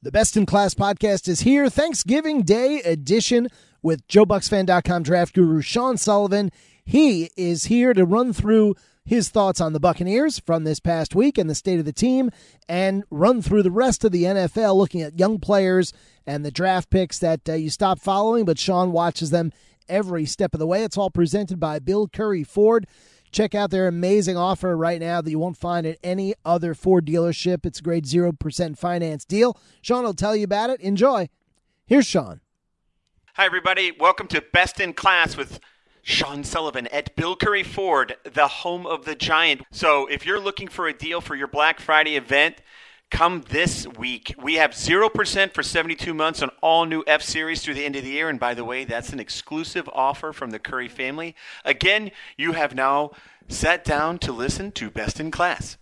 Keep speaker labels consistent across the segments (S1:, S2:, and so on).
S1: The Best in Class podcast is here, Thanksgiving Day edition with JoeBucsFan.com draft guru Sean Sullivan. He is here to run through his thoughts on the Buccaneers from this past week and the state of the team, and run through the rest of the NFL, looking at young players and the draft picks that uh, you stop following, but Sean watches them every step of the way. It's all presented by Bill Curry Ford. Check out their amazing offer right now that you won't find at any other Ford dealership. It's a great 0% finance deal. Sean will tell you about it. Enjoy. Here's Sean.
S2: Hi, everybody. Welcome to Best in Class with Sean Sullivan at Bill Curry Ford, the home of the Giant. So, if you're looking for a deal for your Black Friday event, come this week. We have 0% for 72 months on all new F Series through the end of the year. And by the way, that's an exclusive offer from the Curry family. Again, you have now sat down to listen to Best in Class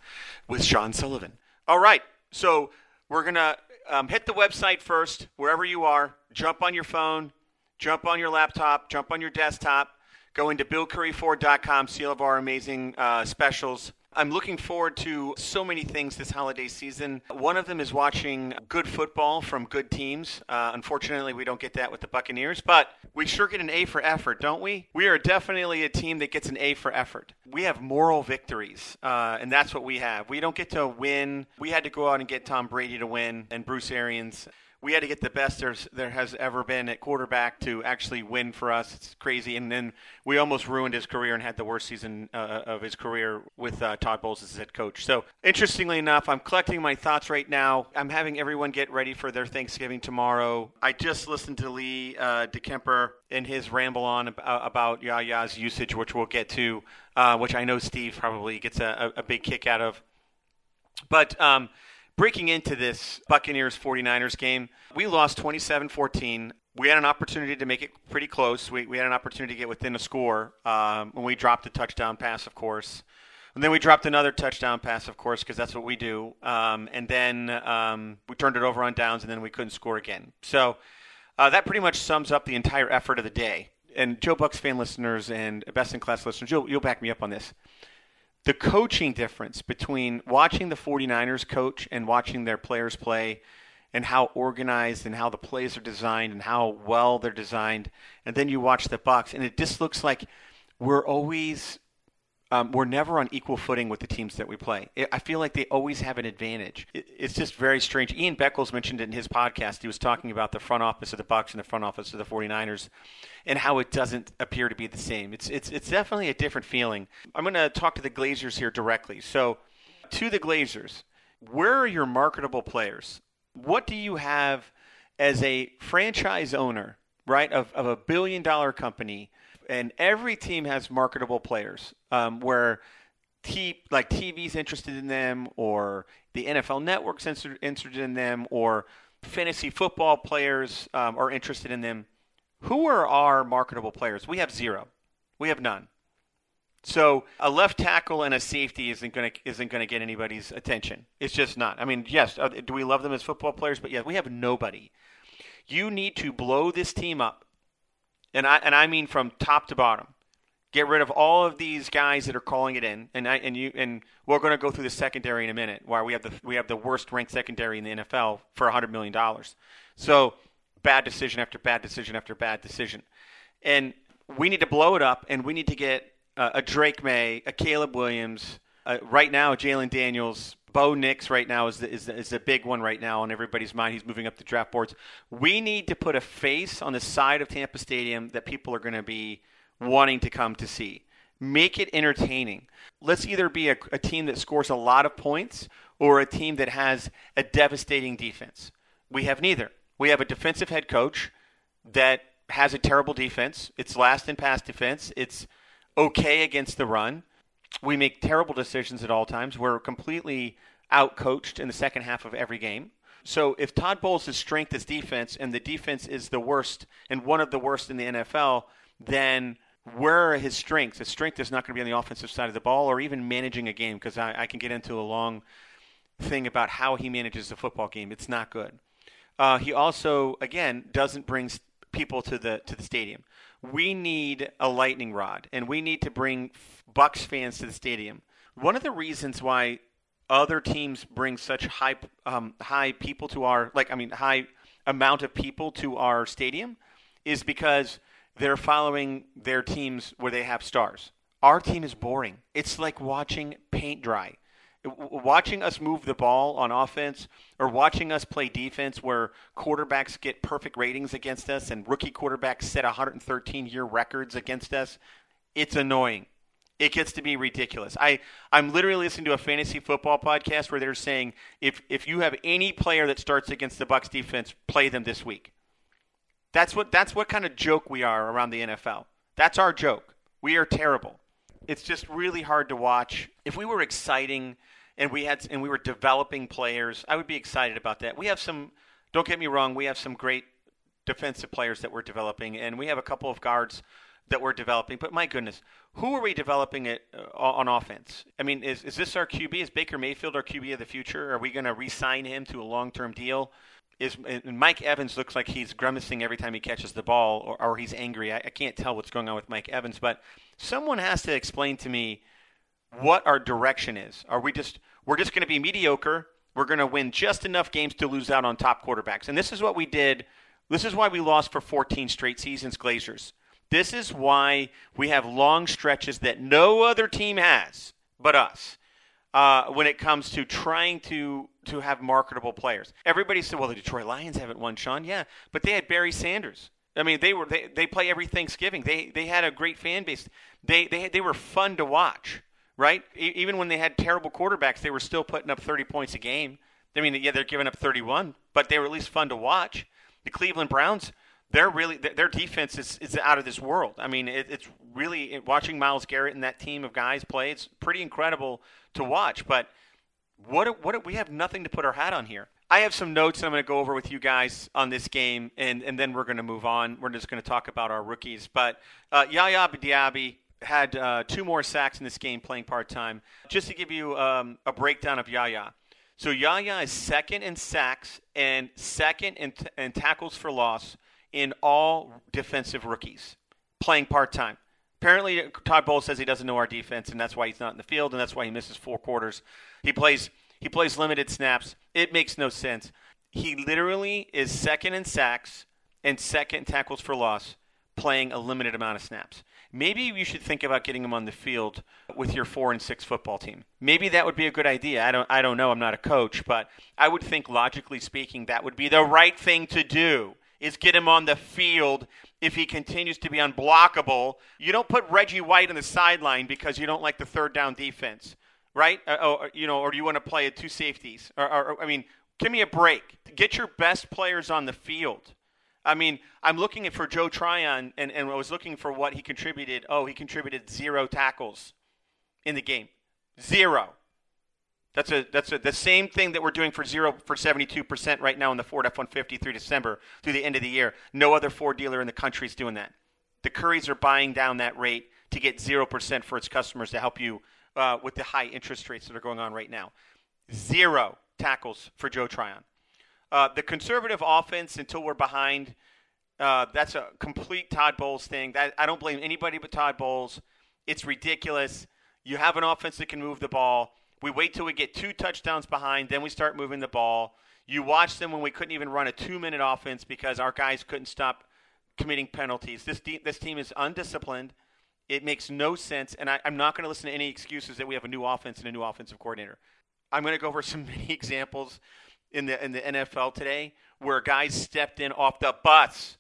S2: with Sean Sullivan. All right, so we're going to um, hit the website first, wherever you are. Jump on your phone, jump on your laptop, jump on your desktop. Go into BillCurryFord.com, see all of our amazing uh, specials I'm looking forward to so many things this holiday season. One of them is watching good football from good teams. Uh, unfortunately, we don't get that with the Buccaneers, but we sure get an A for effort, don't we? We are definitely a team that gets an A for effort. We have moral victories, uh, and that's what we have. We don't get to win. We had to go out and get Tom Brady to win and Bruce Arians we had to get the best there's, there has ever been at quarterback to actually win for us. It's crazy. And then we almost ruined his career and had the worst season uh, of his career with uh, Todd Bowles as head coach. So, interestingly enough, I'm collecting my thoughts right now. I'm having everyone get ready for their Thanksgiving tomorrow. I just listened to Lee uh, DeKemper in his ramble on about Yaya's usage, which we'll get to, uh, which I know Steve probably gets a, a big kick out of. But um, breaking into this Buccaneers 49ers game, we lost 27 14. We had an opportunity to make it pretty close. We, we had an opportunity to get within a score um, when we dropped the touchdown pass, of course. And then we dropped another touchdown pass, of course, because that's what we do. Um, and then um, we turned it over on downs, and then we couldn't score again. So uh, that pretty much sums up the entire effort of the day. And Joe Bucs fan listeners and best in class listeners, you'll, you'll back me up on this the coaching difference between watching the 49ers coach and watching their players play and how organized and how the plays are designed and how well they're designed and then you watch the Bucs and it just looks like we're always um, we're never on equal footing with the teams that we play. I feel like they always have an advantage. It's just very strange. Ian Beckles mentioned it in his podcast. He was talking about the front office of the Bucs and the front office of the 49ers and how it doesn't appear to be the same. It's, it's, it's definitely a different feeling. I'm going to talk to the Glazers here directly. So, to the Glazers, where are your marketable players? What do you have as a franchise owner, right, of, of a billion dollar company? And every team has marketable players um, where t- like TV's interested in them, or the NFL Network's interested in them, or fantasy football players um, are interested in them. Who are our marketable players? We have zero. We have none. So a left tackle and a safety isn't going to isn't going to get anybody's attention. It's just not. I mean, yes, uh, do we love them as football players? But yes, we have nobody. You need to blow this team up and I and I mean from top to bottom. Get rid of all of these guys that are calling it in, and I and you and we're going to go through the secondary in a minute, Why we have the we have the worst ranked secondary in the NFL for hundred million dollars. So bad decision after bad decision after bad decision, and we need to blow it up, and we need to get uh, a Drake Maye, a Caleb Williams, uh, right now Jalen Daniels, Bo Nix right now is the, is, is big one right now on everybody's mind. He's moving up the draft boards. We need to put a face on the side of Tampa Stadium that people are going to be wanting to come to see. Make it entertaining. Let's either be a, a team that scores a lot of points or a team that has a devastating defense. We have neither. We have a defensive head coach that has a terrible defense. It's last in pass defense. It's okay against the run we make terrible decisions at all times. We're completely outcoached in the second half of every game. So if Todd Bowles' strength is defense and the defense is the worst and one of the worst in the NFL, then where are his strengths? His strength is not going to be on the offensive side of the ball or even managing a game because I, I, can get into a long thing about how he manages the football game. It's not good. Uh, he also, again, doesn't bring people to the to the stadium. We need a lightning rod, and we need to bring Bucs fans to the stadium. One of the reasons why other teams bring such high um, high people to our like I mean high amount of people to our stadium is because they're following their teams where they have stars. Our team is boring. It's like watching paint dry. Watching us move the ball on offense or watching us play defense where quarterbacks get perfect ratings against us and rookie quarterbacks set 113 year records against us, it's annoying it gets to be ridiculous. I I'm literally listening to a fantasy football podcast where they're saying if if you have any player that starts against the Bucs defense, play them this week. That's what that's what kind of joke we are around the NFL. That's our joke. We are terrible. It's just really hard to watch. If we were exciting and we had and we were developing players, I would be excited about that. We have some don't get me wrong, we have some great defensive players that we're developing and we have a couple of guards that we're developing. But my goodness, who are we developing it uh, on offense? I mean, is, is this our QB? Is Baker Mayfield our QB of the future? Are we going to re-sign him to a long-term deal? Is Mike Evans looks like he's grimacing every time he catches the ball, or, or he's angry. I, I can't tell what's going on with Mike Evans, but someone has to explain to me what our direction is. Are we just we're just going to be mediocre? We're going to win just enough games to lose out on top quarterbacks, and this is what we did. This is why we lost for 14 straight seasons, Glazers. This is why we have long stretches that no other team has but us uh, when it comes to trying to to have marketable players. Everybody said, "Well, the Detroit Lions haven't won, Sean." Yeah, but they had Barry Sanders. I mean, they were they, they play every Thanksgiving. They they had a great fan base. They they they were fun to watch, right? E- even when they had terrible quarterbacks, they were still putting up 30 points a game. I mean, yeah, they're giving up 31, but they were at least fun to watch. The Cleveland Browns they're really their defense is, is out of this world. I mean, it, it's really watching Myles Garrett and that team of guys play. It's pretty incredible to watch. But what what we have nothing to put our hat on here. I have some notes I'm going to go over with you guys on this game, and, and then we're going to move on. We're just going to talk about our rookies. But uh, Yaya Diaby had uh, two more sacks in this game playing part time. Just to give you um, a breakdown of Yaya. So Yaya is second in sacks and second in, t- in tackles for loss in all defensive rookies playing part time. Apparently, Todd Bowles says he doesn't know our defense, and that's why he's not in the field, and that's why he misses four quarters. He plays he plays limited snaps. It makes no sense. He literally is second in sacks and second in tackles for loss, playing a limited amount of snaps. Maybe you should think about getting him on the field with your four and six football team. Maybe that would be a good idea. I don't I don't know. I'm not a coach, but I would think logically speaking that would be the right thing to do is get him on the field if he continues to be unblockable. You don't put Reggie White on the sideline because you don't like the third down defense, right? Uh, or, you know, or do you want to play at two safeties? Or, or, I mean, give me a break. Get your best players on the field. I mean, I'm looking for Joe Tryon, and, and I was looking for what he contributed. Oh, he contributed zero tackles in the game. Zero. That's a that's a, the same thing that we're doing for zero for 72% right now in the Ford F-150 through December through the end of the year. No other Ford dealer in the country is doing that. The Currys are buying down that rate to get 0% for its customers to help you uh, with the high interest rates that are going on right now. Zero tackles for Joe Tryon. Uh, the conservative offense until we're behind, uh, that's a complete Todd Bowles thing. That I don't blame anybody but Todd Bowles. It's ridiculous. You have an offense that can move the ball we wait till we get two touchdowns behind, then we start moving the ball. You watch them when we couldn't even run a two-minute offense because our guys couldn't stop committing penalties. This de- this team is undisciplined. It makes no sense, and I, am not going to listen to any excuses that we have a new offense and a new offensive coordinator. I'm going to go over some many examples in the in the NFL today where guys stepped in off the bus,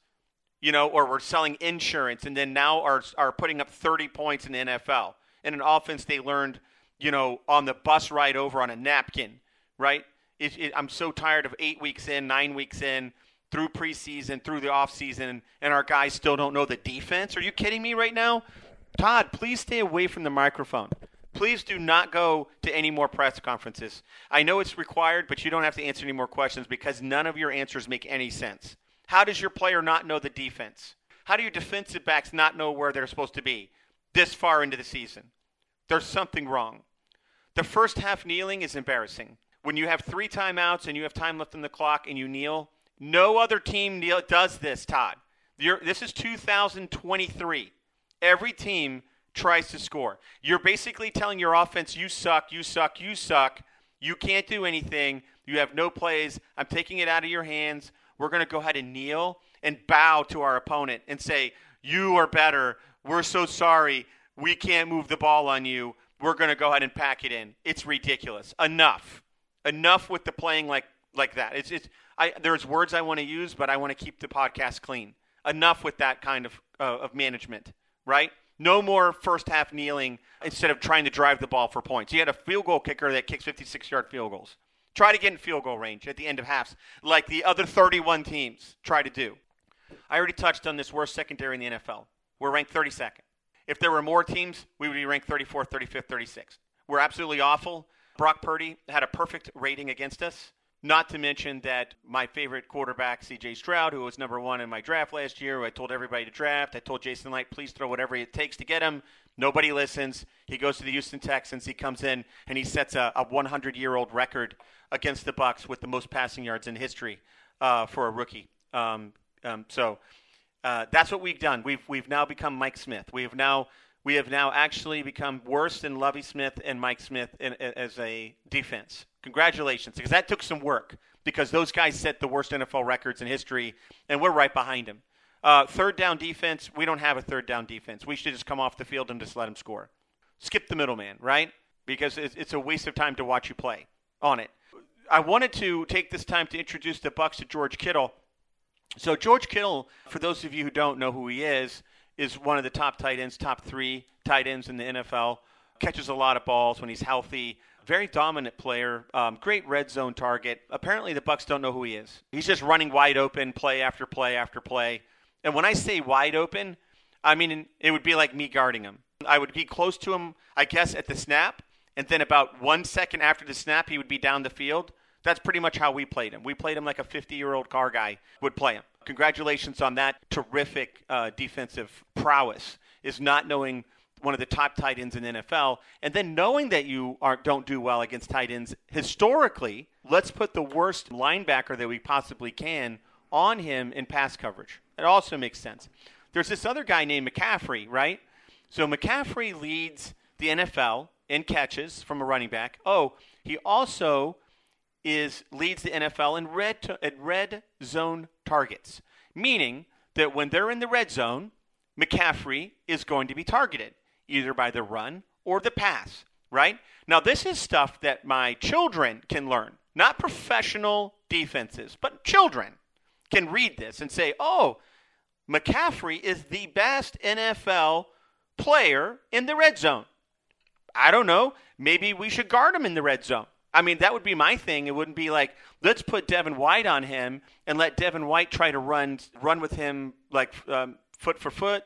S2: you know, or we're selling insurance, and then now are are putting up 30 points in the NFL in an offense they learned – you know, on the bus ride over on a napkin, right? It, it, I'm so tired of eight weeks in, nine weeks in, through preseason, through the offseason, and our guys still don't know the defense. Are you kidding me right now? Todd, please stay away from the microphone. Please do not go to any more press conferences. I know it's required, but you don't have to answer any more questions because none of your answers make any sense. How does your player not know the defense? How do your defensive backs not know where they're supposed to be this far into the season? There's something wrong. The first half kneeling is embarrassing. When you have three timeouts and you have time left in the clock and you kneel, no other team kneel, does this, Todd. You're, this is 2023. Every team tries to score. You're basically telling your offense, you suck, you suck, you suck, You can't do anything. You have no plays. I'm taking it out of your hands. We're going to go ahead and kneel and bow to our opponent and say, You are better. We're so sorry. We can't move the ball on you. We're going to go ahead and pack it in. It's ridiculous. Enough. Enough with the playing like like that. It's it's I there's words I want to use, but I want to keep the podcast clean. Enough with that kind of uh, of management, right? No more first half kneeling instead of trying to drive the ball for points. You had a field goal kicker that kicks 56 yard field goals. Try to get in field goal range at the end of halves, like the other 31 teams try to do. I already touched on this worst secondary in the NFL. We're ranked 32nd. If there were more teams, we would be ranked 34th, 35th, 36th. We're absolutely awful. Brock Purdy had a perfect rating against us. Not to mention that my favorite quarterback, CJ Stroud, who was number one in my draft last year, I told everybody to draft. I told Jason Licht, please throw whatever it takes to get him. Nobody listens. He goes to the Houston Texans. He comes in and he sets a, a 100 year old record against the Bucs with the most passing yards in history uh, for a rookie. Um, um, so uh, that's what we've done. We've we've now become Mike Smith. We have now we have now actually become worse than Lovie Smith and Mike Smith in, in, as a defense. Congratulations, because that took some work. Because those guys set the worst NFL records in history, and we're right behind them. Uh, third down defense, we don't have a third down defense. We should just come off the field and just let them score. Skip the middleman, right? Because it's, it's a waste of time to watch you play on it. I wanted to take this time to introduce the Bucs to George Kittle. So George Kittle, for those of you who don't know who he is, is one of the top tight ends, top three tight ends in the NFL. Catches a lot of balls when he's healthy. Very dominant player. Um, great red zone target. Apparently, the Bucs don't know who he is. He's just running wide open, play after play after play. And when I say wide open, I mean it would be like me guarding him. I would be close to him, I guess, at the snap, and then about one second after the snap, he would be down the field. That's pretty much how we played him. We played him like a 50 year old car guy would play him congratulations on that terrific uh, defensive prowess. Is not knowing one of the top tight ends in NFL, and then knowing that you are, don't do well against tight ends historically. Let's put the worst linebacker that we possibly can on him in pass coverage. It also makes sense. There's this other guy named McCaffrey, right? So McCaffrey leads the NFL in catches from a running back. Oh, he also is leads the NFL in red to, at red zone targets, meaning that when they're in the red zone, McCaffrey is going to be targeted either by the run or the pass, right? Now this is stuff that my children can learn, not professional defenses, but children can read this and say, "Oh, McCaffrey is the best NFL player in the red zone." I don't know, maybe we should guard him in the red zone I mean, that would be my thing. It wouldn't be like let's put Devin White on him and let Devin White try to run run with him like um, foot for foot.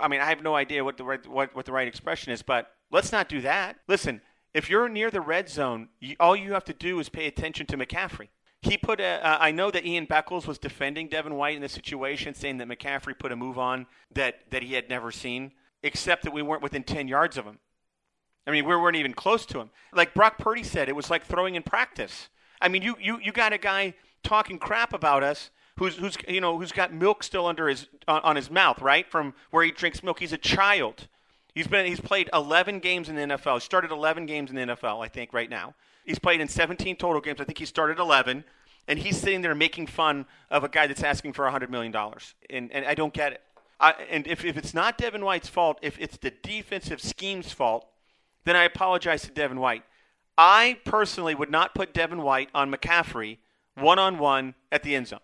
S2: I mean, I have no idea what the right, what what the right expression is, but let's not do that. Listen, if you're near the red zone, you, all you have to do is pay attention to McCaffrey. He put a, uh, I know that Ian Beckles was defending Devin White in this situation, saying that McCaffrey put a move on that, that he had never seen, except that we weren't within 10 yards of him. I mean, we weren't even close to him. Like Brock Purdy said, it was like throwing in practice. I mean, you, you, you got a guy talking crap about us who's, who's, you know, who's got milk still under his, on, on his mouth, right? From where he drinks milk. He's a child. He's been he's played 11 games in the NFL. He started 11 games in the NFL, I think, right now. He's played in 17 total games. I think he started 11, and he's sitting there making fun of a guy that's asking for 100 million dollars, and and I don't get it. I, and if, if it's not Devin White's fault, if it's the defensive scheme's fault, then I apologize to Devin White. I personally would not put Devin White on McCaffrey one on one at the end zone.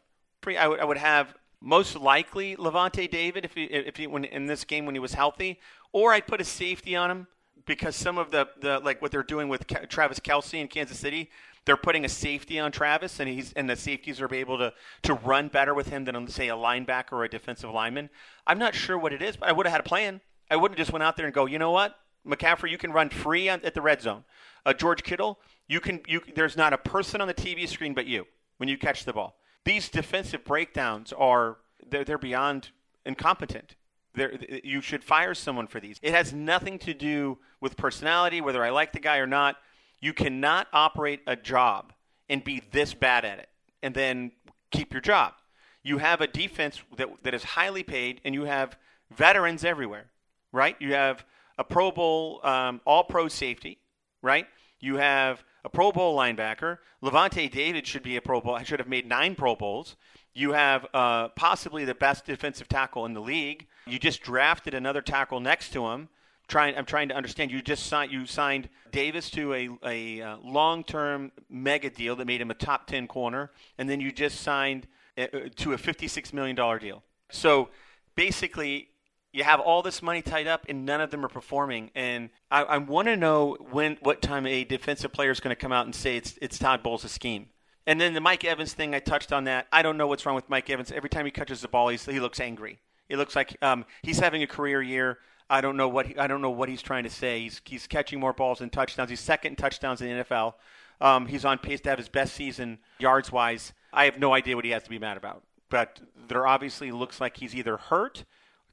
S2: I would, I would have most likely Lavonte David if he, if he when in this game when he was healthy, or I'd put a safety on him because some of the, the like what they're doing with Travis Kelce in Kansas City, they're putting a safety on Travis, and he's and the safeties are able to to run better with him than say a linebacker or a defensive lineman. I'm not sure what it is, but I would have had a plan. I wouldn't just went out there and go, you know what? McCaffrey, you can run free on, at the red zone. Uh, George Kittle, you can. You, there's not a person on the TV screen but you when you catch the ball. These defensive breakdowns are they're, they're beyond incompetent. They're, you should fire someone for these. It has nothing to do with personality, whether I like the guy or not. You cannot operate a job and be this bad at it and then keep your job. You have a defense that, that is highly paid, and you have veterans everywhere, right? You have a Pro Bowl, um, All Pro safety, right? You have a Pro Bowl linebacker. Lavonte David should be a Pro Bowl. I should have made nine Pro Bowls. You have uh, possibly the best defensive tackle in the league. You just drafted another tackle next to him. Trying, I'm trying to understand. You just signed, you signed Davis to a, a uh, long-term mega deal that made him a top 10 corner, and then you just signed uh, to a 56 million dollar deal. So basically, you have all this money tied up and none of them are performing. And I, I want to know when, what time a defensive player is going to come out and say it's it's Todd Bowles' scheme. And then the Mike Evans thing, I touched on that. I don't know what's wrong with Mike Evans. Every time he catches the ball, he's, he looks angry. It looks like um, he's having a career year. I don't know what he, I don't know what he's trying to say. He's he's catching more balls than touchdowns. He's second in touchdowns in the NFL. Um, he's on pace to have his best season yards wise. I have no idea what he has to be mad about. But there obviously looks like he's either hurt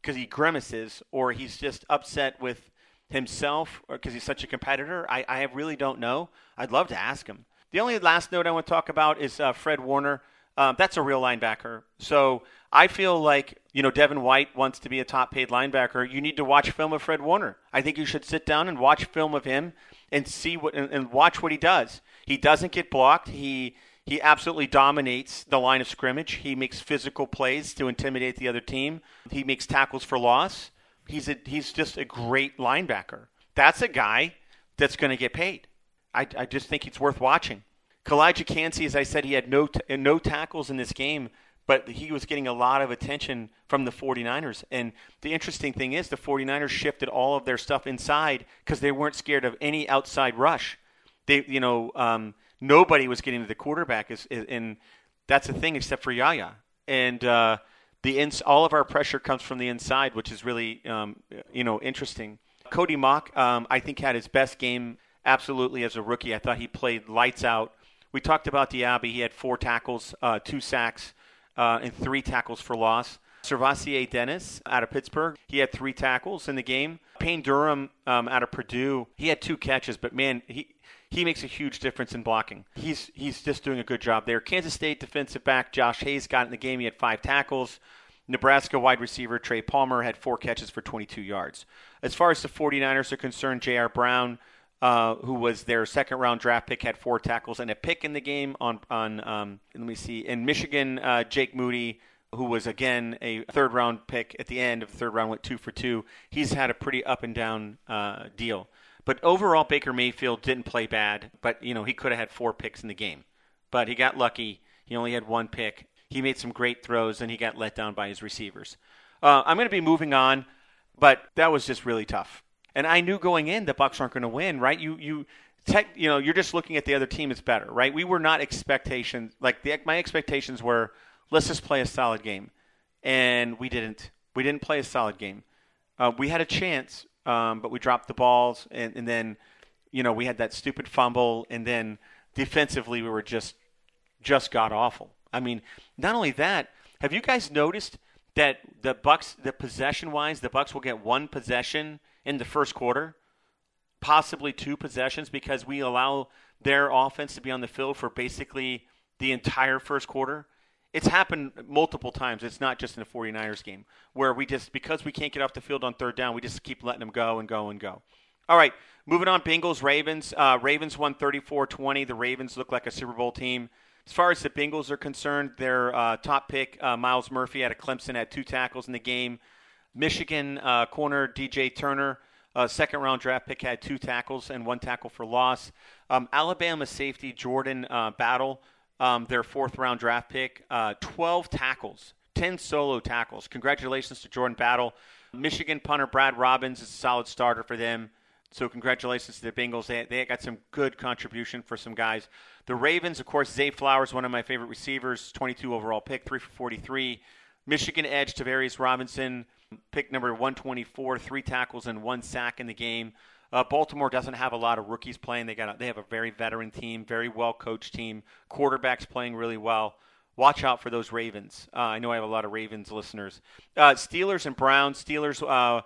S2: because he grimaces or he's just upset with himself or because he's such a competitor. I, I really don't know. I'd love to ask him. The only last note I want to talk about is uh, Fred Warner. Um, that's a real linebacker. So I feel like, you know, Devin White wants to be a top paid linebacker. You need to watch film of Fred Warner. I think you should sit down and watch film of him and see what and, and watch what he does. He doesn't get blocked. He he absolutely dominates the line of scrimmage. He makes physical plays to intimidate the other team. He makes tackles for loss. He's a, he's just a great linebacker. That's a guy that's going to get paid. I, I just think it's worth watching. Calijah Kancey, as I said, he had no, t- no tackles in this game, but he was getting a lot of attention from the 49ers. And the interesting thing is, the 49ers shifted all of their stuff inside because they weren't scared of any outside rush. They, you know, um, nobody was getting to the quarterback, is, and that's the thing except for Yaya. And uh, the ins- all of our pressure comes from the inside, which is really um, you know interesting. Cody Mauch, um, I think, had his best game absolutely as a rookie. I thought he played lights out. We talked about Diaby. He had four tackles, uh, two sacks, uh, and three tackles for loss. SirVocea Dennis out of Pittsburgh, he had three tackles in the game. Payne Durham um, out of Purdue, he had two catches, but man, he he makes a huge difference in blocking. He's he's just doing a good job there. Kansas State defensive back Josh Hayes got in the game. He had five tackles. Nebraska wide receiver Trey Palmer had four catches for 22 yards. As far as the 49ers are concerned, Ji'Ayir Brown, uh, who was their second round draft pick, had four tackles and a pick in the game on on um, let me see in Michigan. Uh, Jake Moody who was again a third round pick at the end of the third round, went two for two. He's had a pretty up and down uh, deal. But overall, Baker Mayfield didn't play bad, but you know he could have had four picks in the game. But he got lucky. He only had one pick. He made some great throws, and he got let down by his receivers. Uh, I'm going to be moving on, but that was just really tough. And I knew going in the Bucs aren't going to win, right? You you tech, you know, you're just looking at the other team is better, right? We were not expectations like the, my expectations were. Let's just play a solid game, and we didn't. We didn't play a solid game. Uh, we had a chance um, but we dropped the balls, and, and then you know we had that stupid fumble, and then defensively we were just just god awful. I mean, not only that, have you guys noticed that the Bucs, the possession wise, the Bucs will get one possession in the first quarter, possibly two possessions because we allow their offense to be on the field for basically the entire first quarter it's happened multiple times. It's not just in a 49ers game where we just because we can't get off the field on third down, we just keep letting them go and go and go. All right, moving on. Bengals Ravens. Uh, Ravens won 34-20. The Ravens look like a Super Bowl team. As far as the Bengals are concerned, their uh, top pick uh, Myles Murphy out of Clemson had two tackles in the game. Michigan uh, corner DJ Turner. Uh, second round draft pick had two tackles and one tackle for loss. Um, Alabama safety Jordan uh, Battle um, their fourth round draft pick. Uh, 12 tackles, 10 solo tackles. Congratulations to Jordan Battle. Michigan punter Brad Robbins is a solid starter for them. So congratulations to the Bengals. They, they got some good contribution for some guys. The Ravens, of course, Zay Flowers, one of my favorite receivers, 22 overall pick, 3 for 43. Michigan edge Travarius Robinson, pick number 124, three tackles and one sack in the game. Uh, Baltimore doesn't have a lot of rookies playing. They got a, they have a very veteran team, very well coached team. Quarterbacks playing really well. Watch out for those Ravens. Uh, I know I have a lot of Ravens listeners. Uh, Steelers and Browns. Steelers uh,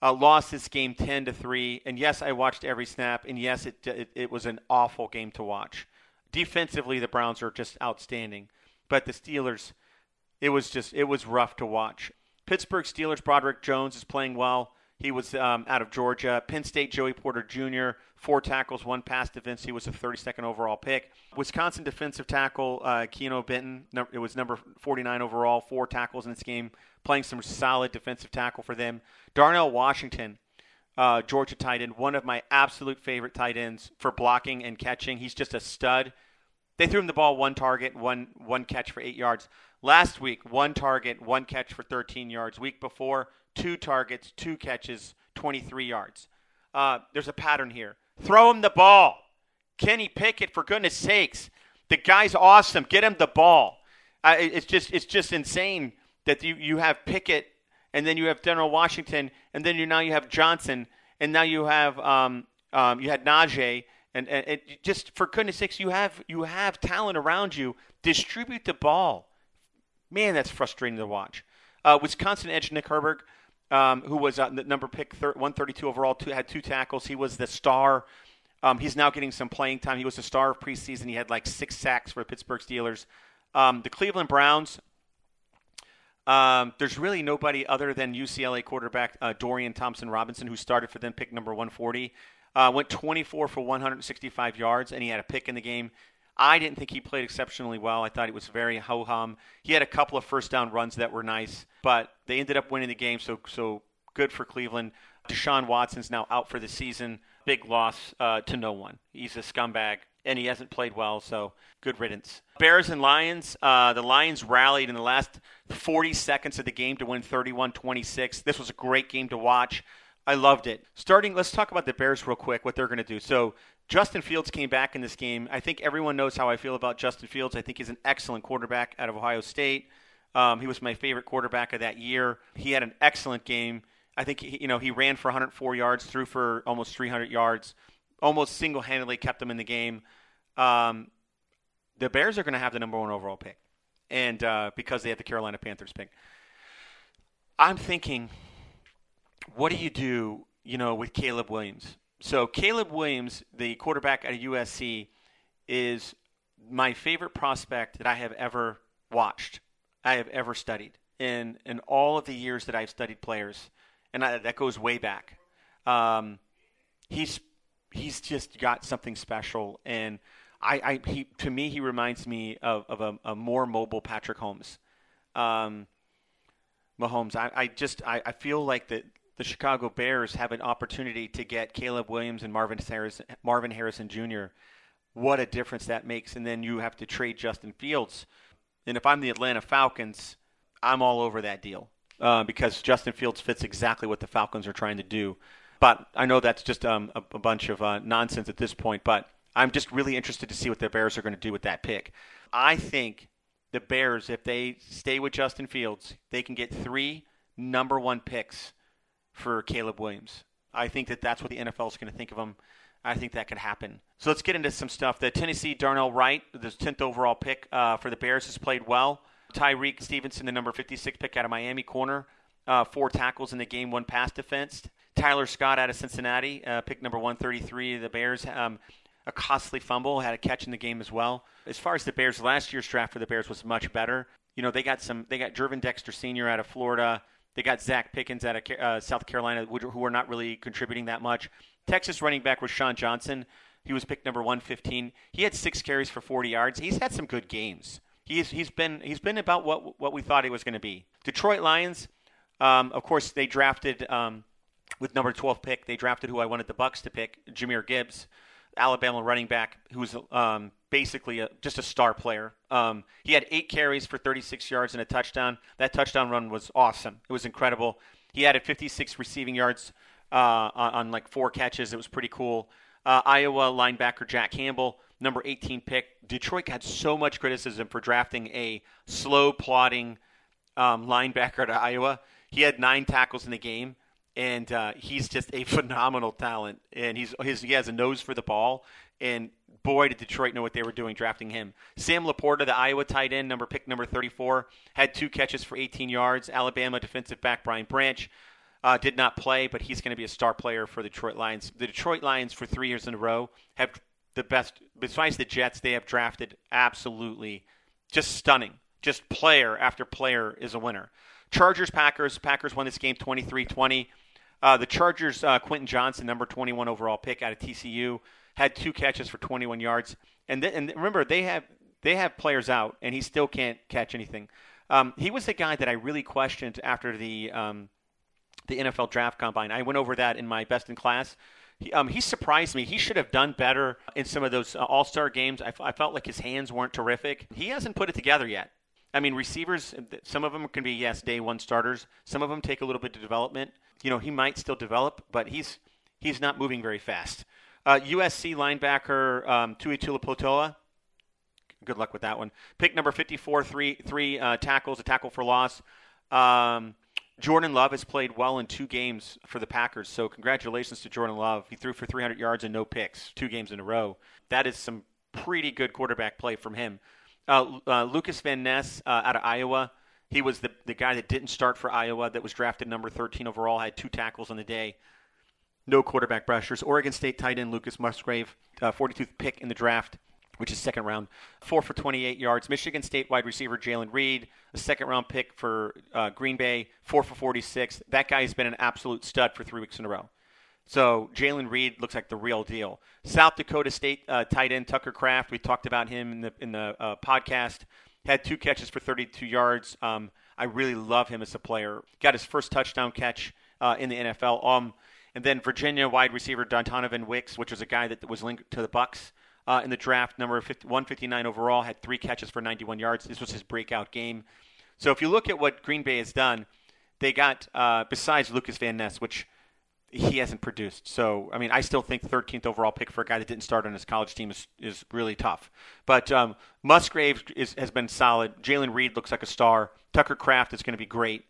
S2: uh, lost this game ten to three. And yes, I watched every snap. And yes, it, it it was an awful game to watch. Defensively, the Browns are just outstanding, but the Steelers, it was just it was rough to watch. Pittsburgh Steelers. Broderick Jones is playing well He was um, out of Georgia. Penn State, Joey Porter Jr., four tackles, one pass defense. He was a 32nd overall pick. Wisconsin defensive tackle uh, Benton, it was number 49 overall, four tackles in this game, playing some solid defensive tackle for them. Darnell Washington, uh, Georgia tight end, one of my absolute favorite tight ends for blocking and catching. He's just a stud. They threw him the ball one target, one one catch for eight yards. Last week, one target, one catch for 13 yards. Week before, two targets, two catches, 23 yards. Uh, there's a pattern here. Throw him the ball. Kenny Pickett, for goodness sakes, the guy's awesome. Get him the ball. Uh, it's just it's just insane that you, you have Pickett and then you have Darnell Washington, and then you now you have Johnson, and now you have um, um, you had Najee, and, and just for goodness sakes, you have you have talent around you. Distribute the ball. Man, that's frustrating to watch. Uh, Wisconsin edge Nick Herbig, um, who was uh, number pick thir- 132 overall, two, had two tackles. He was the star. Um, he's now getting some playing time. He was the star of preseason. He had like six sacks for the Pittsburgh Steelers. Um, the Cleveland Browns um, there's really nobody other than UCLA quarterback uh, Dorian Thompson Robinson, who started for them, pick number 140. Uh, went 24 for 165 yards, and he had a pick in the game. I didn't think he played exceptionally well. I thought it was very ho hum. He had a couple of first down runs that were nice, but they ended up winning the game, so so good for Cleveland. Deshaun Watson's now out for the season. Big loss uh, to no one. He's a scumbag and he hasn't played well, so good riddance. Bears and Lions. Uh, the Lions rallied in the last 40 seconds of the game to win 31 26. This was a great game to watch. I loved it. Starting, let's talk about the Bears real quick, what they're going to do. So, Justin Fields came back in this game. I think everyone knows how I feel about Justin Fields. I think he's an excellent quarterback out of Ohio State. Um, he was my favorite quarterback of that year. He had an excellent game. I think he, you know he ran for 104 yards, threw for almost 300 yards, almost single-handedly kept them in the game um, the Bears are going to have the number one overall pick, and uh, because they have the Carolina Panthers pick, I'm thinking, what do you do? You know, with Caleb Williams. So Caleb Williams, the quarterback at USC, is my favorite prospect that I have ever watched. I have ever studied in in all of the years that I've studied players, and I, that goes way back. Um, he's he's just got something special, and I, I he to me he reminds me of, of a, a more mobile Patrick Holmes. Um, Mahomes, I, I just I, I feel like that the Chicago Bears have an opportunity to get Caleb Williams and Marvin Harrison, Marvin Harrison Jr. What a difference that makes! And then you have to trade Justin Fields. And if I'm the Atlanta Falcons, I'm all over that deal uh, because Justin Fields fits exactly what the Falcons are trying to do. But I know that's just um, a, a, bunch of uh, nonsense at this point. But I'm just really interested to see what the Bears are going to do with that pick. I think the Bears, if they stay with Justin Fields, they can get three number one picks for Caleb Williams. I think that that's what the NFL is going to think of him. I think that could happen. So let's get into some stuff. The Tennessee Darnell Wright, the 10th overall pick uh, for the Bears, has played well. Tyrique Stevenson, the number 56 pick out of Miami corner, uh, four tackles in the game, one pass defense. Tyler Scott out of Cincinnati, uh, pick number 133. The Bears um, a costly fumble, had a catch in the game as well. As far as the Bears, last year's draft for the Bears was much better. You know, they got some, they got Gervon Dexter Sr. out of Florida. They got Zacch Pickens out of uh, South Carolina, who are not really contributing that much. Texas running back Roschon Johnson. He was picked number 115. He had six carries for 40 yards. He's had some good games. He's, he's been he's been about what what we thought he was going to be. Detroit Lions, um, of course, they drafted um, with number 12 pick. They drafted who I wanted the Bucs to pick, Jahmyr Gibbs. Alabama running back who was um, basically a, just a star player. Um, he had eight carries for 36 yards and a touchdown. That touchdown run was awesome. It was incredible. He added 56 receiving yards uh, on, on, like four catches. It was pretty cool. Uh, Iowa linebacker Jack Campbell, number 18 pick. Detroit got so much criticism for drafting a slow, plodding um, linebacker to Iowa. He had nine tackles in the game and uh, he's just a phenomenal talent. And he's his, he has a nose for the ball. And boy, did Detroit know what they were doing drafting him. Sam LaPorta, the Iowa tight end, number pick number 34, had two catches for 18 yards. Alabama defensive back Brian Branch uh, did not play, but he's going to be a star player for the Detroit Lions. The Detroit Lions, for three years in a row, have the best. Besides the Jets, they have drafted absolutely just stunning. Just player after player is a winner. Chargers Packers. Packers won this game 23 20. Uh, the Chargers, uh, Quentin Johnston, number 21 overall pick out of TCU, had two catches for 21 yards. And, th- and remember, they have they have players out, and he still can't catch anything. Um, he was the guy that I really questioned after the um, the NFL draft combine. I went over that in my best in class. He, um, he surprised me. He should have done better in some of those uh, All Star games. I, f- I felt like his hands weren't terrific. He hasn't put it together yet. I mean, receivers, some of them can be, yes, day one starters. Some of them take a little bit of development. You know, he might still develop, but he's he's not moving very fast. Uh, USC linebacker um, Tui Tuipulotu, good luck with that one. Pick number 54, three, three uh, tackles, a tackle for loss. Um, Jordan Love has played well in two games for the Packers, so congratulations to Jordan Love. He threw for 300 yards and no picks, two games in a row. That is some pretty good quarterback play from him. Uh, uh, Lukas Van Ness uh, out of Iowa. He was the, the guy that didn't start for Iowa, that was drafted number 13 overall, had two tackles on the day. No quarterback pressures. Oregon State tight end Lucas Musgrave, 42th uh, pick in the draft which is second round, four for 28 yards. Michigan State wide receiver Jalen Reed, a second round pick for uh, Green Bay, four for 46. That guy has been an absolute stud for three weeks in a row. So Jalen Reed looks like the real deal. South Dakota State uh, tight end Tucker Kraft, we talked about him in the in the uh, podcast. Had two catches for 32 yards. Um, I really love him as a player. Got his first touchdown catch uh, in the NFL. Um, and then Virginia wide receiver Dontayvion Wicks, which was a guy that was linked to the Bucs uh, in the draft, number 50, 159 overall, had three catches for 91 yards. This was his breakout game. So if you look at what Green Bay has done, they got uh, besides Lukas Van Ness, which he hasn't produced. So I mean, I still think 13th overall pick for a guy that didn't start on his college team is, is really tough. But um, Musgrave is, has been solid. Jalen Reed looks like a star. Tucker Kraft is going to be great.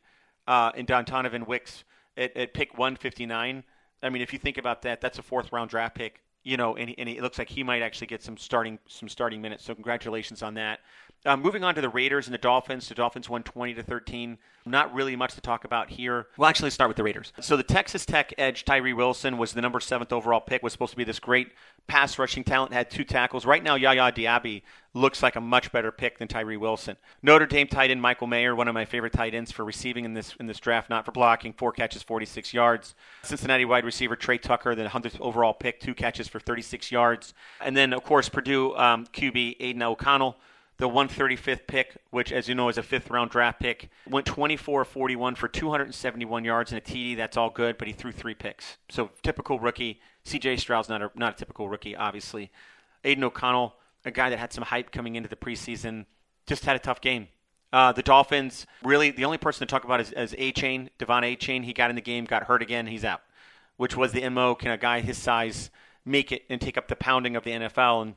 S2: Uh, and Dontayvion Wicks at, at pick 159. I mean, if you think about that, that's a fourth round draft pick you know, and, and it looks like he might actually get some starting some starting minutes. So congratulations on that. Um, moving on to the Raiders and the Dolphins. The Dolphins won 20 to 13. Not really much to talk about here. We'll actually, start with the Raiders. So the Texas Tech edge Tyree Wilson was the number seventh overall pick. Was supposed to be this great pass rushing talent. Had two tackles. Right now, Yaya Diaby looks like a much better pick than Tyree Wilson. Notre Dame tight end Michael Mayer, one of my favorite tight ends for receiving in this in this draft, not for blocking. Four catches, 46 yards. Cincinnati wide receiver Tre Tucker, the 100th overall pick, two catches for 36 yards. And then of course Purdue um, QB Aidan O'Connell the 135th pick, which, as you know, is a fifth round draft pick, went 24 41 for 271 yards and a TD. That's all good, but he threw three picks. So typical rookie. CJ Stroud's not a, not a typical rookie, obviously. Aidan O'Connell, a guy that had some hype coming into the preseason, just had a tough game. Uh, the Dolphins, really, the only person to talk about is, is Achane, De'Von Achane. He got in the game, got hurt again, he's out, which was the MO. Can a guy his size make it and take up the pounding of the NFL? And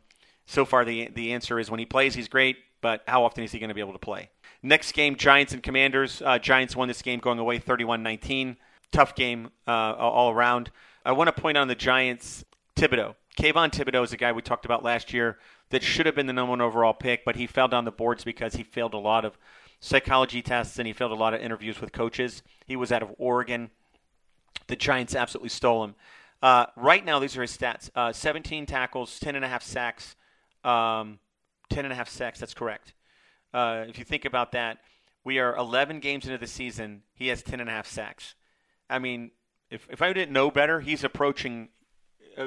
S2: so far, the the answer is when he plays, he's great. But how often is he going to be able to play? Next game, Giants and Commanders. Uh, Giants won this game going away 31-19. Tough game uh, all around. I want to point on the Giants, Thibodeaux. Kayvon Thibodeaux is a guy we talked about last year that should have been the number one overall pick, but he fell down the boards because he failed a lot of psychology tests and he failed a lot of interviews with coaches. He was out of Oregon. The Giants absolutely stole him. Uh, right now, these are his stats: uh, 17 tackles, 10 and a half sacks, um, 10 and a half sacks. That's correct. Uh, if you think about that, we are 11 games into the season. He has 10 and a half sacks. I mean, if, if I didn't know better, he's approaching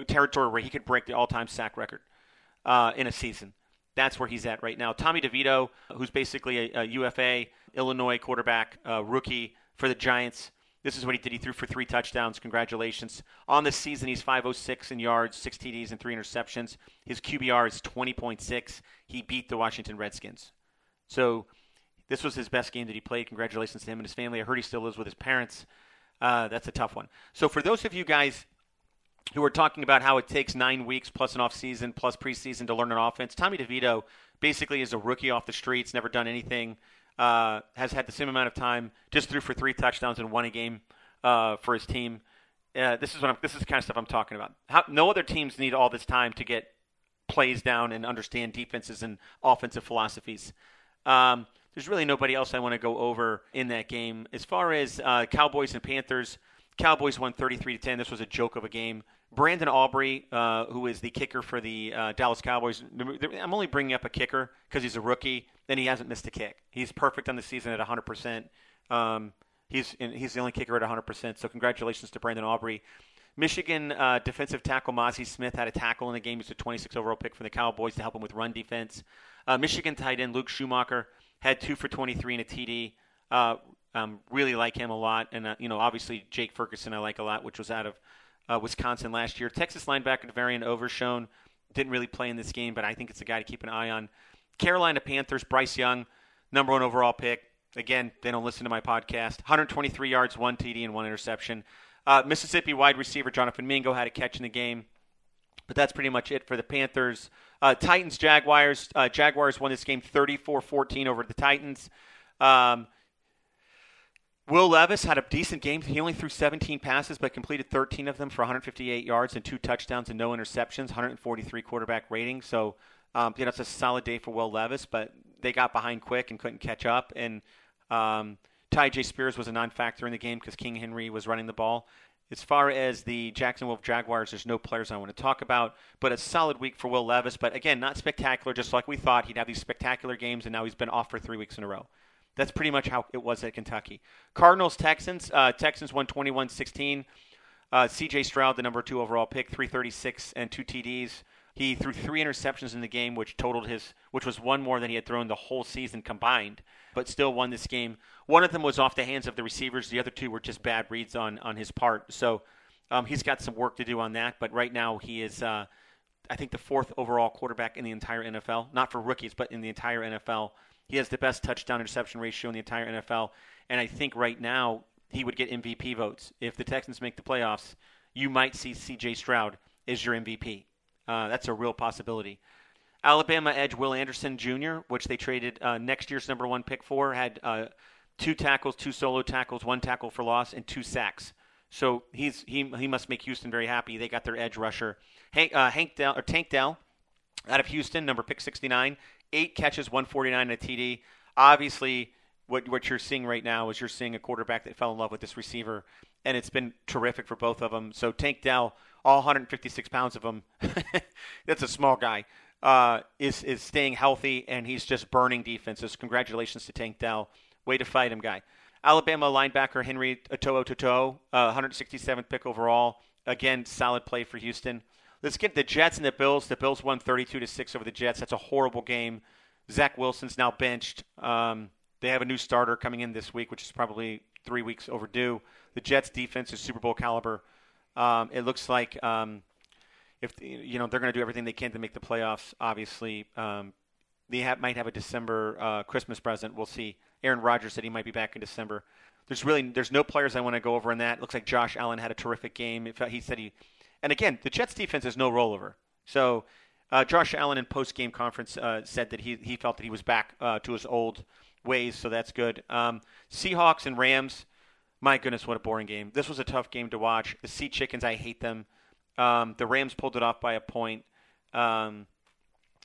S2: territory where he could break the all-time sack record uh, in a season. That's where he's at right now. Tommy DeVito, who's basically a, a UFA Illinois quarterback, uh, rookie for the Giants, this is what he did. He threw for three touchdowns. Congratulations. On the season, he's 506 in yards, six TDs, and three interceptions. His QBR is 20.6. He beat the Washington Redskins. So this was his best game that he played. Congratulations to him and his family. I heard he still lives with his parents. Uh, that's a tough one. So for those of you guys who are talking about how it takes nine weeks plus an off season plus preseason to learn an offense, Tommy DeVito basically is a rookie off the streets, never done anything uh, has had the same amount of time, just threw for three touchdowns and won a game uh, for his team. Uh, this is what I'm, this is the kind of stuff I'm talking about. How, no other teams need all this time to get plays down and understand defenses and offensive philosophies. Um, there's really nobody else I want to go over in that game. As far as uh, Cowboys and Panthers, Cowboys won 33 to 10. This was a joke of a game. Brandon Aubrey, uh, who is the kicker for the uh, Dallas Cowboys, I'm only bringing up a kicker because he's a rookie and he hasn't missed a kick. He's perfect on the season at 100%. Um, He's he's the only kicker at 100%. So congratulations to Brandon Aubrey. Michigan uh, defensive tackle Mazi Smith had a tackle in the game. He's a 26 overall pick for the Cowboys to help him with run defense. Uh, Michigan tight end Luke Schoonmaker had two for 23 and a TD. Uh, um, really like him a lot, and uh, you know obviously Jake Ferguson I like a lot, which was out of uh, Wisconsin last year. Texas linebacker Varian Overshown didn't really play in this game, but I think it's a guy to keep an eye on. Carolina Panthers Bryce Young, number one overall pick. Again, they don't listen to my podcast. 123 yards, one TD, and one interception. Uh, Mississippi wide receiver Jonathan Mingo had a catch in the game, but that's pretty much it for the Panthers. Uh, Titans Jaguars. Uh, Jaguars won this game 34-14 over the Titans. Um, Will Levis had a decent game. He only threw 17 passes, but completed 13 of them for 158 yards and two touchdowns and no interceptions. 143 quarterback rating. So, um, you know, it's a solid day for Will Levis, but they got behind quick and couldn't catch up. And um, Tyjae Spears was a non-factor in the game because King Henry was running the ball. As far as the Jacksonville Jaguars, there's no players I want to talk about, but a solid week for Will Levis. But again, not spectacular, just like we thought. He'd have these spectacular games, and now he's been off for three weeks in a row. That's pretty much how it was at Kentucky. Cardinals Texans. Uh, Texans won 21 16. Uh, CJ Stroud, the number two overall pick, 336 and two TDs. He threw three interceptions in the game, which totaled his, which was one more than he had thrown the whole season combined, but still won this game. One of them was off the hands of the receivers. The other two were just bad reads on on his part. So um, he's got some work to do on that. But right now he is, uh, I think, the fourth overall quarterback in the entire NFL. Not for rookies, but in the entire NFL. He has the best touchdown interception ratio in the entire NFL. And I think right now he would get MVP votes. If the Texans make the playoffs, you might see C.J. Stroud as your MVP. Uh, that's a real possibility. Alabama edge Will Anderson Jr., which they traded uh, next year's number one pick for, had uh, two tackles, two solo tackles, one tackle for loss, and two sacks. So he's he he must make Houston very happy. They got their edge rusher, Hank uh, Hank Dell or Tank Dell, out of Houston, number pick 69, eight catches, 149 and a TD. Obviously, what what you're seeing right now is you're seeing a quarterback that fell in love with this receiver, and it's been terrific for both of them. So Tank Dell all 156 pounds of him. That's a small guy. Uh, is is staying healthy and he's just burning defenses. Congratulations to Tank Dell. Way to fight him, guy. Alabama linebacker Henry To'oTo'o, uh, 167th pick overall. Again, solid play for Houston. Let's get the Jets and the Bills. The Bills won 32 to six over the Jets. That's a horrible game. Zach Wilson's now benched. Um, they have a new starter coming in this week, which is probably three weeks overdue. The Jets' defense is Super Bowl caliber. Um, it looks like um, if you know they're going to do everything they can to make the playoffs. Obviously, um, they have, might have a December uh, Christmas present. We'll see. Aaron Rodgers said he might be back in December. There's really there's no players I want to go over in that. It looks like Josh Allen had a terrific game. He said he, and again the Jets defense is no rollover. So uh, Josh Allen in post game conference uh, said that he he felt that he was back uh, to his old ways, so that's good. Um, Seahawks and Rams. My goodness, what a boring game. This was a tough game to watch. The Sea Chickens, I hate them. Um, the Rams pulled it off by a point. Um,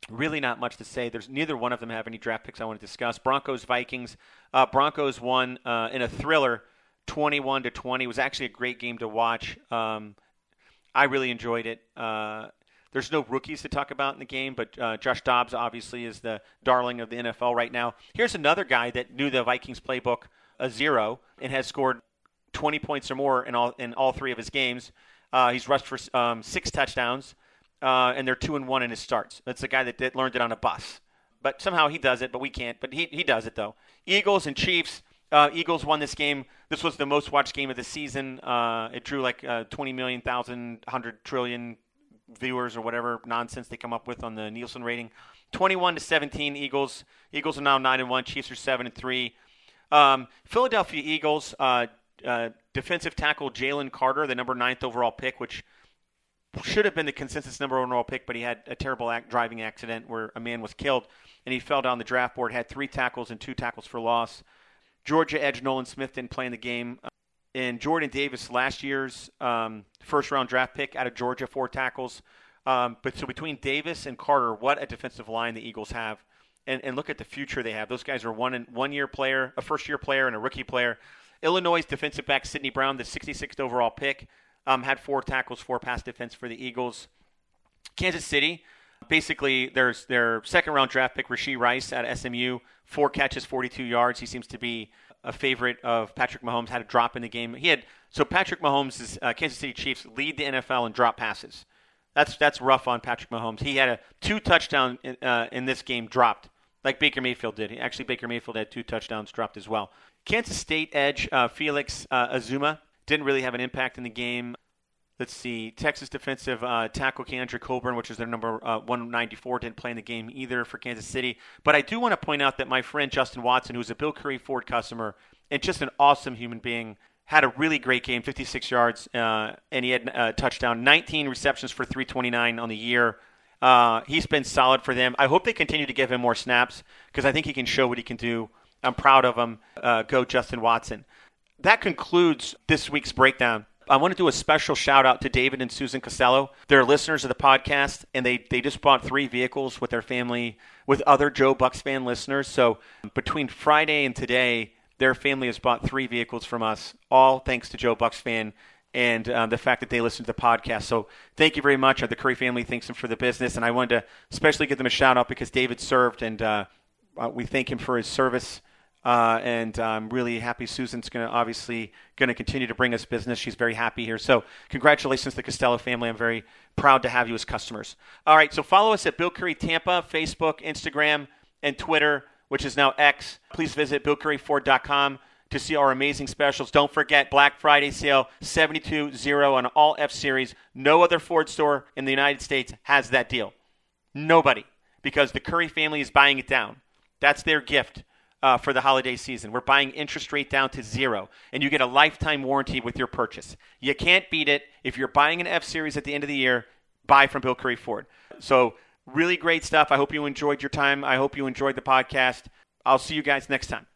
S2: really not much to say. There's neither one of them have any draft picks I want to discuss. Broncos Vikings. Uh, Broncos won uh, in a thriller, 21 to 20. It was actually a great game to watch. Um, I really enjoyed it. Uh, there's no rookies to talk about in the game, but uh, Josh Dobbs obviously is the darling of the NFL right now. Here's another guy that knew the Vikings playbook a zero and has scored 20 points or more in all in all three of his games. Uh, he's rushed for um, six touchdowns, uh, and they're two and one in his starts. That's the guy that did, learned it on a bus, but somehow he does it, but we can't. But he he does it though. Eagles and Chiefs. Uh, Eagles won this game. This was the most watched game of the season. Uh, it drew like uh, 20 million, thousand, hundred trillion viewers or whatever nonsense they come up with on the Nielsen rating. 21 to 17. Eagles. Eagles are now nine and one. Chiefs are seven and three. Um, Philadelphia Eagles. Uh, uh, defensive tackle Jalen Carter, the number ninth overall pick, which should have been the consensus number one overall pick, but he had a terrible act, driving accident where a man was killed, and he fell down the draft board. Had three tackles and two tackles for loss. Georgia edge Nolan Smith didn't play in the game. And Jordan Davis, last year's um, first round draft pick out of Georgia, four tackles. Um, but so between Davis and Carter, what a defensive line the Eagles have. And, and look at the future they have. Those guys are one one year player, a first year player, and a rookie player. Illinois defensive back Sidney Brown, the 66th overall pick, um, had four tackles, four pass defense for the Eagles. Kansas City, Basically, there's their second round draft pick, Rashee Rice at SMU, four catches, 42 yards. He seems to be a favorite of Patrick Mahomes. Had a drop in the game. He had so Patrick Mahomes' uh, Kansas City Chiefs lead the NFL in drop passes. That's that's rough on Patrick Mahomes. He had a two touchdown in, uh, in this game dropped, like Baker Mayfield did. Actually, Baker Mayfield had two touchdowns dropped as well. Kansas State edge uh, Felix uh, Azuma didn't really have an impact in the game. Let's see. Texas defensive uh, tackle Keondre Coburn, which is their number uh, 194, didn't play in the game either for Kansas City. But I do want to point out that my friend Justin Watson, who's a Bill Curry Ford customer and just an awesome human being, had a really great game, 56 yards, uh, and he had a uh, touchdown, 19 receptions for 329 on the year. Uh, he's been solid for them. I hope they continue to give him more snaps because I think he can show what he can do. I'm proud of him. Uh, go Justin Watson. That concludes this week's breakdown. I want to do a special shout out to David and Susan Costello. They're listeners of the podcast, and they, they just bought three vehicles with their family, with other JoeBucsFan listeners. So between Friday and today, their family has bought three vehicles from us, all thanks to JoeBucsFan and uh, the fact that they listen to the podcast. So thank you very much. The Curry family thanks them for the business, and I wanted to especially give them a shout out because David served, and uh, uh we thank him for his service uh, and I'm really happy Susan's going to obviously going to continue to bring us business. She's very happy here. So congratulations to the Costello family. I'm very proud to have you as customers. All right, so follow us at Bill Curry Tampa, Facebook, Instagram, and Twitter, which is now X. Please visit BillCurryFord.com to see our amazing specials. Don't forget Black Friday sale 72.0 on all F Series. No other Ford store in the United States has that deal. Nobody, because the Curry family is buying it down. That's their gift uh, for the holiday season. We're buying interest rate down to zero, and you get a lifetime warranty with your purchase. You can't beat it. If you're buying an F Series at the end of the year, buy from Bill Curry Ford. So, really great stuff. I hope you enjoyed your time. I hope you enjoyed the podcast. I'll see you guys next time.